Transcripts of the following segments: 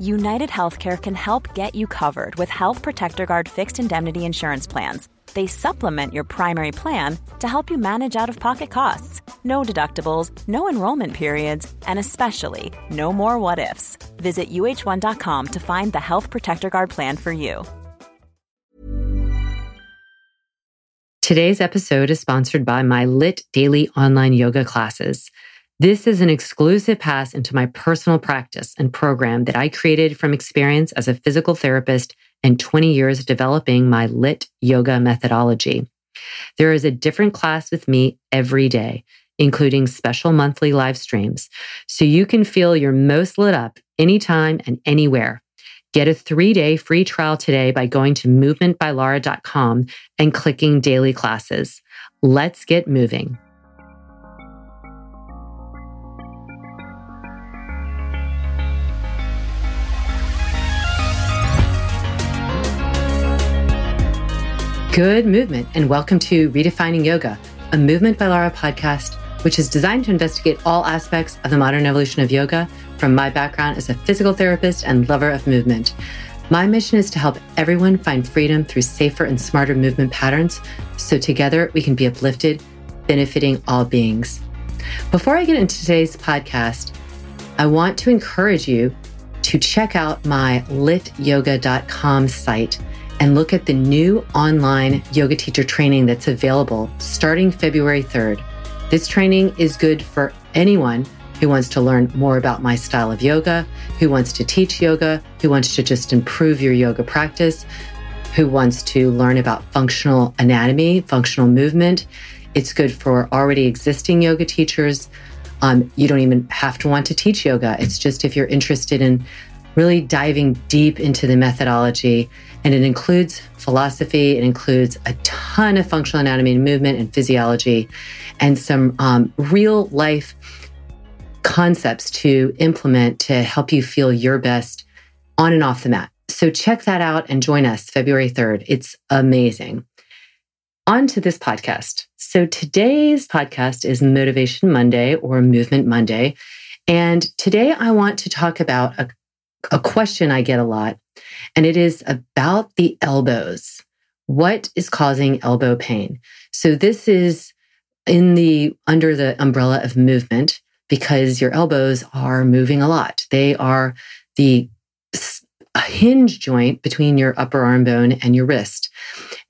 United Healthcare can help get you covered with Health Protector Guard fixed indemnity insurance plans. They supplement your primary plan to help you manage out of pocket costs. No deductibles, no enrollment periods, and especially no more what ifs. Visit uh1.com to find the Health Protector Guard plan for you. Today's episode is sponsored by my LYT daily online yoga classes. This is an exclusive pass into my personal practice and program that I created from experience as a physical therapist and 20 years developing my LYT yoga methodology. There is a different class with me every day, including special monthly live streams, so you can feel your most lit up anytime and anywhere. Get a three day free trial today by going to movementbylara.com and clicking daily classes. Let's get moving. Good movement, and welcome to Redefining Yoga, a Movement by Lara podcast, which is designed to investigate all aspects of the modern evolution of yoga from my background as a physical therapist and lover of movement. My mission is to help everyone find freedom through safer and smarter movement patterns so together we can be uplifted, benefiting all beings. Before I get into today's podcast, I want to encourage you to check out my lytyoga.com site and look at the new online yoga teacher training that's available starting February 3rd. This training is good for anyone who wants to learn more about my style of yoga, who wants to teach yoga, who wants to just improve your yoga practice, who wants to learn about functional anatomy, functional movement. It's good for already existing yoga teachers. Um, you don't even have to want to teach yoga. It's just if you're interested in really diving deep into the methodology and it includes philosophy, it includes a ton of functional anatomy and movement and physiology, and some um, real life concepts to implement to help you feel your best on and off the mat. So check that out and join us February 3rd. It's amazing. On to this podcast. So today's podcast is Motivation Monday or Movement Monday. And today I want to talk about a, a question I get a lot and it is about the elbows. What is causing elbow pain? So this is in the under the umbrella of movement because your elbows are moving a lot. They are the hinge joint between your upper arm bone and your wrist.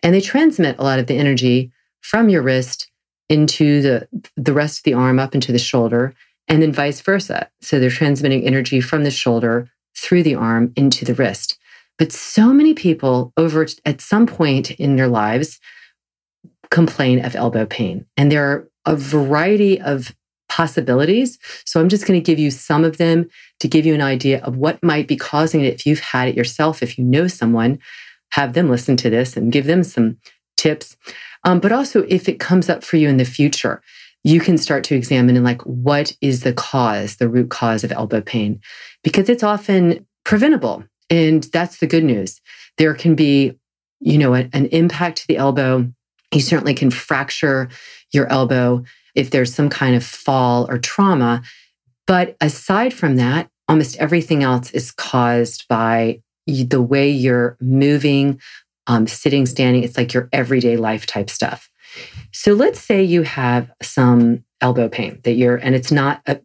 And they transmit a lot of the energy from your wrist into the, the rest of the arm up into the shoulder and then vice versa. So they're transmitting energy from the shoulder through the arm into the wrist. But so many people over at some point in their lives complain of elbow pain. And there are a variety of possibilities. So I'm just going to give you some of them to give you an idea of what might be causing it if you've had it yourself. If you know someone, have them listen to this and give them some tips. Um, but also, if it comes up for you in the future, you can start to examine and like what is the cause, the root cause of elbow pain, because it's often preventable. And that's the good news. There can be, you know, an impact to the elbow. You certainly can fracture your elbow if there's some kind of fall or trauma. But aside from that, almost everything else is caused by the way you're moving, um, sitting, standing. It's like your everyday life type stuff. So let's say you have some elbow pain that you're, and it's not a,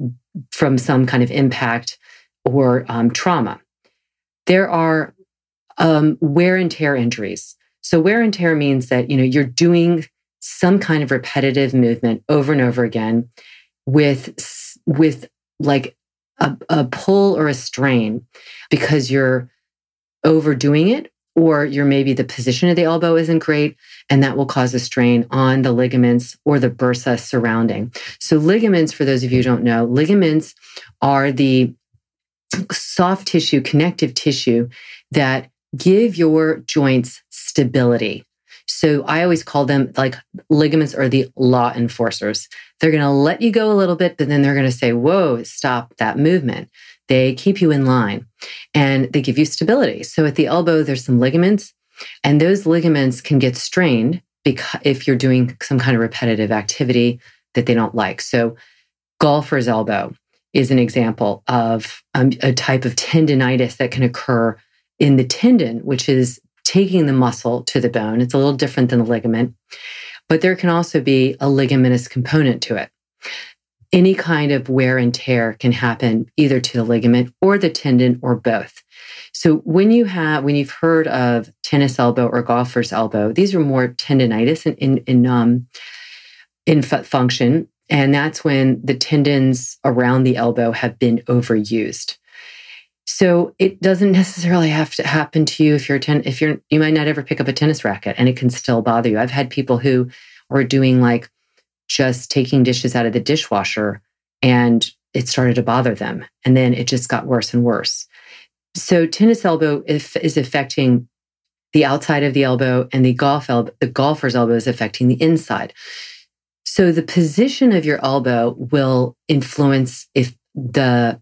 from some kind of impact or um, trauma there are um, wear and tear injuries. So wear and tear means that you know you're doing some kind of repetitive movement over and over again with with like a, a pull or a strain because you're overdoing it or you're maybe the position of the elbow isn't great and that will cause a strain on the ligaments or the bursa surrounding. So ligaments for those of you who don't know, ligaments are the soft tissue, connective tissue that give your joints stability. So I always call them like ligaments are the law enforcers. They're going to let you go a little bit, but then they're going to say, whoa, stop that movement. They keep you in line and they give you stability. So at the elbow, there's some ligaments and those ligaments can get strained because if you're doing some kind of repetitive activity that they don't like. So golfer's elbow is an example of um, a type of tendonitis that can occur in the tendon, which is taking the muscle to the bone. It's a little different than the ligament, but there can also be a ligamentous component to it. Any kind of wear and tear can happen either to the ligament or the tendon or both. So when you have, when you've heard of tennis elbow or golfer's elbow, these are more tendonitis in, in, in, um, in function. And that's when the tendons around the elbow have been overused. So it doesn't necessarily have to happen to you if you're ten, if you're you might not ever pick up a tennis racket and it can still bother you. I've had people who are doing like just taking dishes out of the dishwasher and it started to bother them and then it just got worse and worse. So tennis elbow is affecting the outside of the elbow and the golf elbow, the golfer's elbow is affecting the inside. So the position of your elbow will influence if the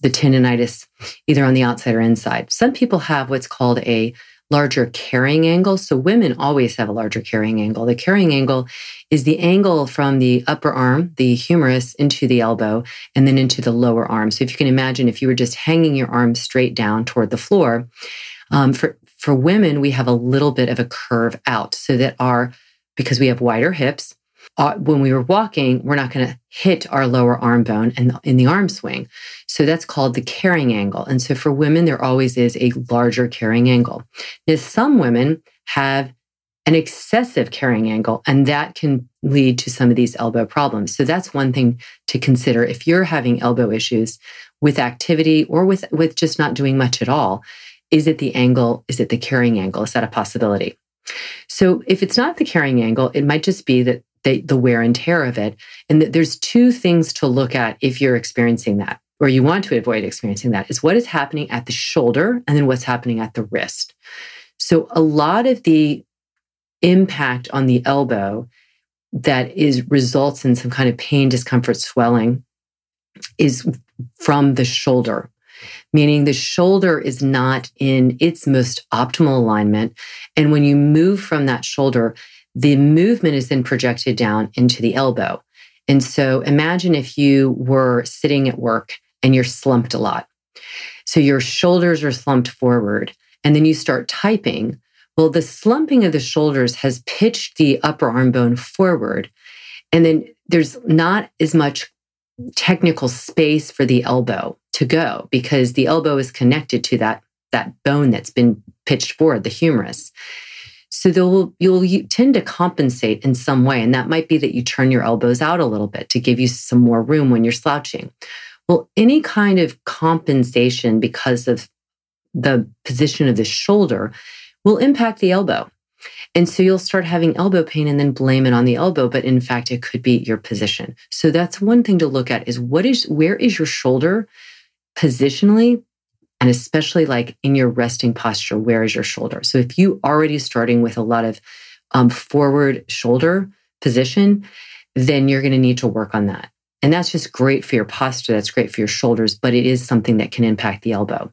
the tendonitis either on the outside or inside. Some people have what's called a larger carrying angle. So women always have a larger carrying angle. The carrying angle is the angle from the upper arm, the humerus, into the elbow and then into the lower arm. So if you can imagine, if you were just hanging your arm straight down toward the floor, um, for for women, we have a little bit of a curve out so that our because we have wider hips, uh, when we were walking, we're not going to hit our lower arm bone in in the arm swing. So that's called the carrying angle. And so for women, there always is a larger carrying angle. Now, some women have an excessive carrying angle, and that can lead to some of these elbow problems. So that's one thing to consider if you're having elbow issues with activity or with, with just not doing much at all. Is it the angle? Is it the carrying angle? Is that a possibility? So if it's not the carrying angle, it might just be that the, the wear and tear of it. And that there's two things to look at if you're experiencing that or you want to avoid experiencing that is what is happening at the shoulder and then what's happening at the wrist. So a lot of the impact on the elbow that is results in some kind of pain, discomfort, swelling is from the shoulder, meaning the shoulder is not in its most optimal alignment. And when you move from that shoulder, the movement is then projected down into the elbow. And so imagine if you were sitting at work and you're slumped a lot. So your shoulders are slumped forward and then you start typing. Well, the slumping of the shoulders has pitched the upper arm bone forward. And then there's not as much technical space for the elbow to go because the elbow is connected to that, that bone that's been pitched forward, the humerus. So they'll, you'll you tend to compensate in some way. And that might be that you turn your elbows out a little bit to give you some more room when you're slouching. Well, any kind of compensation because of the position of the shoulder will impact the elbow. And so you'll start having elbow pain and then blame it on the elbow, but in fact, it could be your position. So that's one thing to look at is what is, where is your shoulder positionally and especially like in your resting posture, where is your shoulder? So if you already starting with a lot of um, forward shoulder position, then you're going to need to work on that. And that's just great for your posture. That's great for your shoulders, but it is something that can impact the elbow.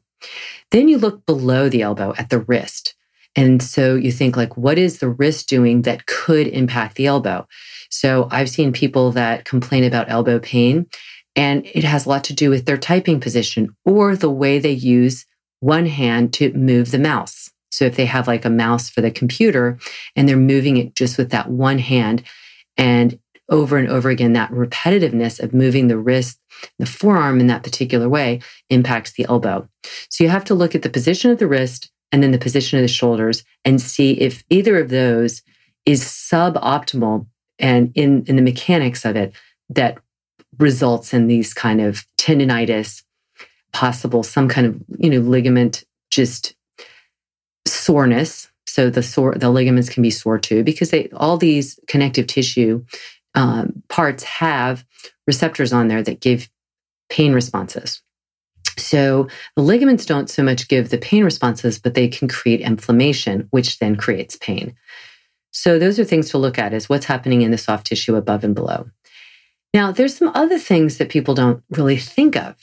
Then you look below the elbow at the wrist. And so you think like, what is the wrist doing that could impact the elbow? So I've seen people that complain about elbow pain and it has a lot to do with their typing position or the way they use one hand to move the mouse. So if they have like a mouse for the computer and they're moving it just with that one hand and over and over again, that repetitiveness of moving the wrist, the forearm in that particular way impacts the elbow. So you have to look at the position of the wrist and then the position of the shoulders and see if either of those is suboptimal and in, in the mechanics of it that results in these kind of tendonitis, possible some kind of, you know, ligament just soreness. So the sore, the ligaments can be sore too, because they, all these connective tissue um, parts have receptors on there that give pain responses. So the ligaments don't so much give the pain responses, but they can create inflammation, which then creates pain. So those are things to look at is what's happening in the soft tissue above and below. Now, there's some other things that people don't really think of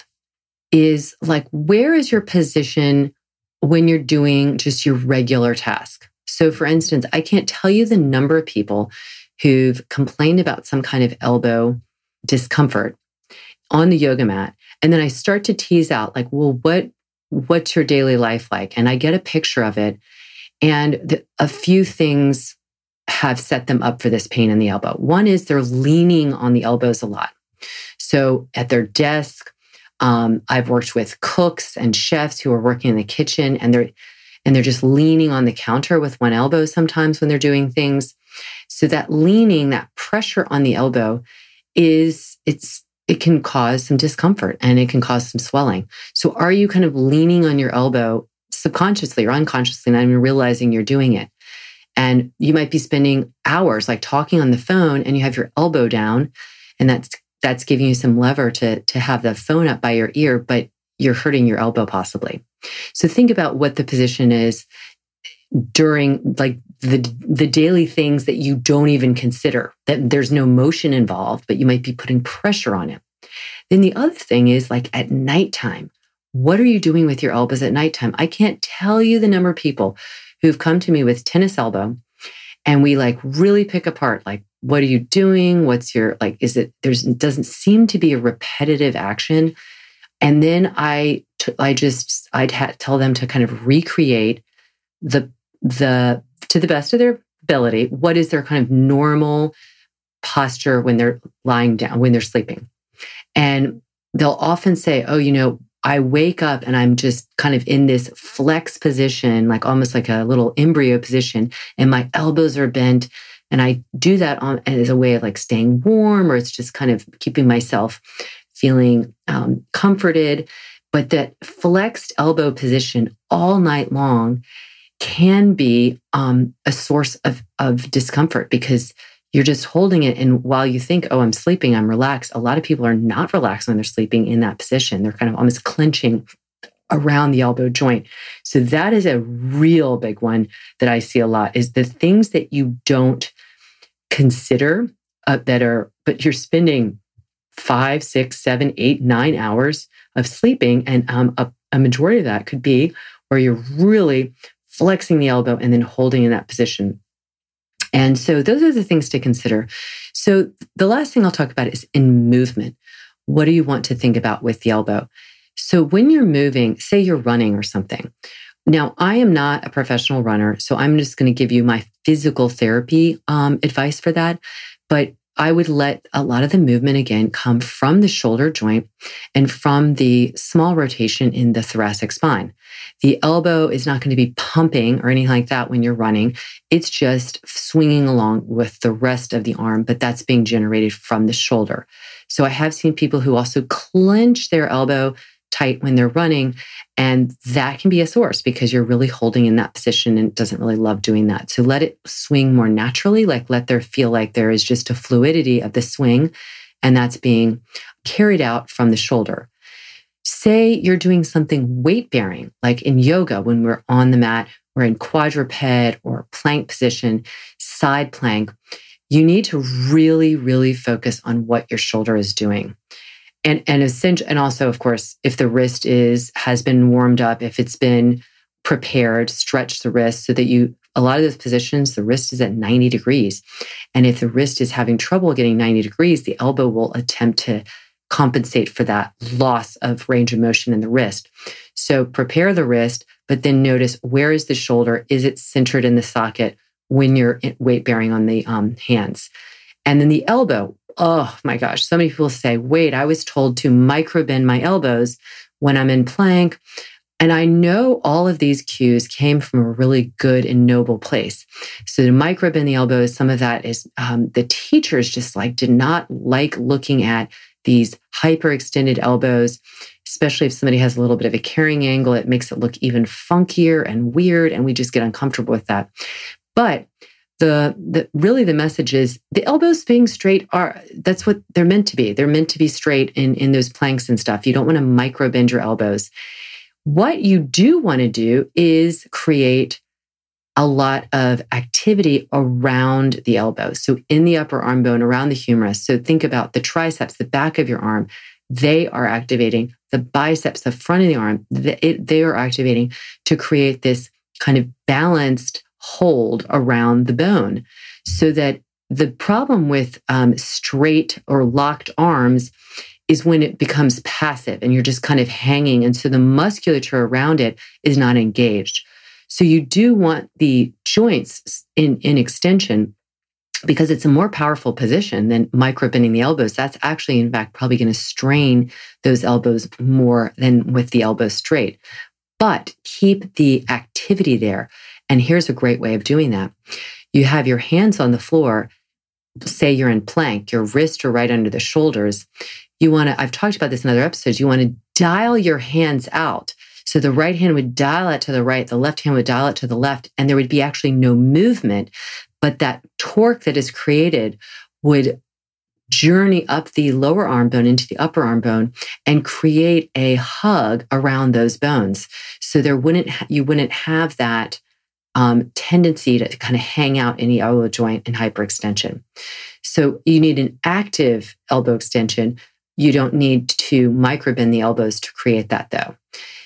is like, where is your position when you're doing just your regular task? So, for instance, I can't tell you the number of people who've complained about some kind of elbow discomfort on the yoga mat. And then I start to tease out, like, well, what, what's your daily life like? And I get a picture of it. And the, a few things have set them up for this pain in the elbow. One is they're leaning on the elbows a lot. So at their desk, um, I've worked with cooks and chefs who are working in the kitchen and they're and they're just leaning on the counter with one elbow sometimes when they're doing things. So that leaning, that pressure on the elbow is it's it can cause some discomfort and it can cause some swelling. So are you kind of leaning on your elbow subconsciously or unconsciously, not even realizing you're doing it? And you might be spending hours like talking on the phone and you have your elbow down and that's that's giving you some lever to to have the phone up by your ear, but you're hurting your elbow possibly. So think about what the position is during like the the daily things that you don't even consider that there's no motion involved but you might be putting pressure on it then the other thing is like at nighttime what are you doing with your elbows at nighttime i can't tell you the number of people who've come to me with tennis elbow and we like really pick apart like what are you doing? What's your like is it there's doesn't seem to be a repetitive action. And then i i just i'd ha- tell them to kind of recreate the the to the best of their ability what is their kind of normal posture when they're lying down when they're sleeping. And they'll often say oh you know i wake up and i'm just kind of in this flex position like almost like a little embryo position and my elbows are bent. And i do that on as a way of like staying warm or it's just kind of keeping myself feeling um, comforted. But that flexed elbow position all night long can be um, a source of, of discomfort because you're just holding it. And while you think, oh, I'm sleeping, I'm relaxed, a lot of people are not relaxed when they're sleeping in that position. They're kind of almost clenching around the elbow joint. So that is a real big one that I see a lot is the things that you don't consider uh, that are, but you're spending five, six, seven, eight, nine hours of sleeping. And um, a, a majority of that could be where you're really flexing the elbow and then holding in that position. And so those are the things to consider. So the last thing I'll talk about is in movement. What do you want to think about with the elbow? So when you're moving, say you're running or something. Now, I am not a professional runner, so I'm just going to give you my physical therapy um, advice for that. But I would let a lot of the movement again come from the shoulder joint and from the small rotation in the thoracic spine. The elbow is not going to be pumping or anything like that when you're running. It's just swinging along with the rest of the arm, but that's being generated from the shoulder. So I have seen people who also clench their elbow tight when they're running. And that can be a source because you're really holding in that position and doesn't really love doing that. So let it swing more naturally, like let there feel like there is just a fluidity of the swing and that's being carried out from the shoulder. Say you're doing something weight bearing, like in yoga, when we're on the mat, we're in quadruped or plank position, side plank. You need to really, really focus on what your shoulder is doing and and and also of course if the wrist is has been warmed up if it's been prepared stretch the wrist so that you a lot of those positions the wrist is at 90 degrees. And if the wrist is having trouble getting 90 degrees the elbow will attempt to compensate for that loss of range of motion in the wrist. So prepare the wrist but then notice where is the shoulder? Is it centered in the socket when you're weight bearing on the um, hands? And then the elbow oh my gosh, so many people say, wait, I was told to micro bend my elbows when I'm in plank. And I know all of these cues came from a really good and noble place. So to micro bend the elbows, some of that is um, the teachers just like did not like looking at these hyperextended elbows, especially if somebody has a little bit of a carrying angle. It makes it look even funkier and weird, and we just get uncomfortable with that. But the, the really the message is the elbows being straight are that's what they're meant to be. They're meant to be straight in in those planks and stuff. You don't want to micro bend your elbows. What you do want to do is create a lot of activity around the elbow. So in the upper arm bone, around the humerus. So think about the triceps, the back of your arm. They are activating the biceps, the front of the arm. They are activating to create this kind of balanced hold around the bone so that the problem with um, straight or locked arms is when it becomes passive and you're just kind of hanging. And so the musculature around it is not engaged. So you do want the joints in, in extension because it's a more powerful position than micro bending the elbows. That's actually, in fact, probably going to strain those elbows more than with the elbow straight. But keep the activity there. And here's a great way of doing that. You have your hands on the floor. Say you're in plank, your wrists are right under the shoulders. You want to, I've talked about this in other episodes, you want to dial your hands out. So the right hand would dial it to the right, the left hand would dial it to the left, and there would be actually no movement. But that torque that is created would journey up the lower arm bone into the upper arm bone and create a hug around those bones. So there wouldn't, you wouldn't have that um, tendency to kind of hang out in the elbow joint and hyperextension. So you need an active elbow extension. You don't need to microbend the elbows to create that though.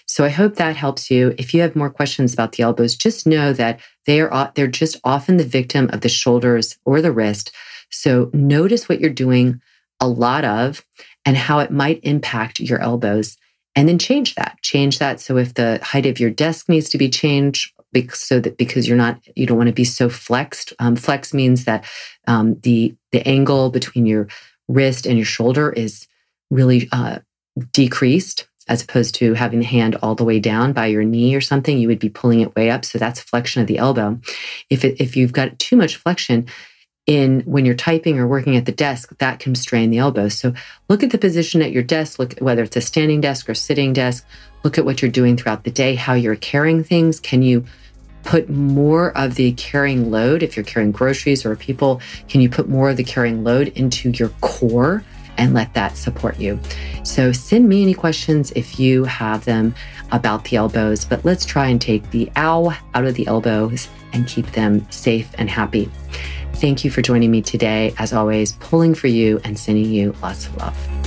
So I hope that helps you. If you have more questions about the elbows, just know that they are they're just often the victim of the shoulders or the wrist. So notice what you're doing a lot of and how it might impact your elbows and then change that. Change that so if the height of your desk needs to be changed so that because you're not you don't want to be so flexed. Um, flex means that um, the the angle between your wrist and your shoulder is really uh, decreased as opposed to having the hand all the way down by your knee or something, you would be pulling it way up. So that's flexion of the elbow. If it, if you've got too much flexion in when you're typing or working at the desk, that can strain the elbow. So look at the position at your desk, look whether it's a standing desk or sitting desk, look at what you're doing throughout the day, how you're carrying things. Can you put more of the carrying load if you're carrying groceries or people? Can you put more of the carrying load into your core? and let that support you. So send me any questions if you have them about the elbows, but let's try and take the ow out of the elbows and keep them safe and happy. Thank you for joining me today. As always, pulling for you and sending you lots of love.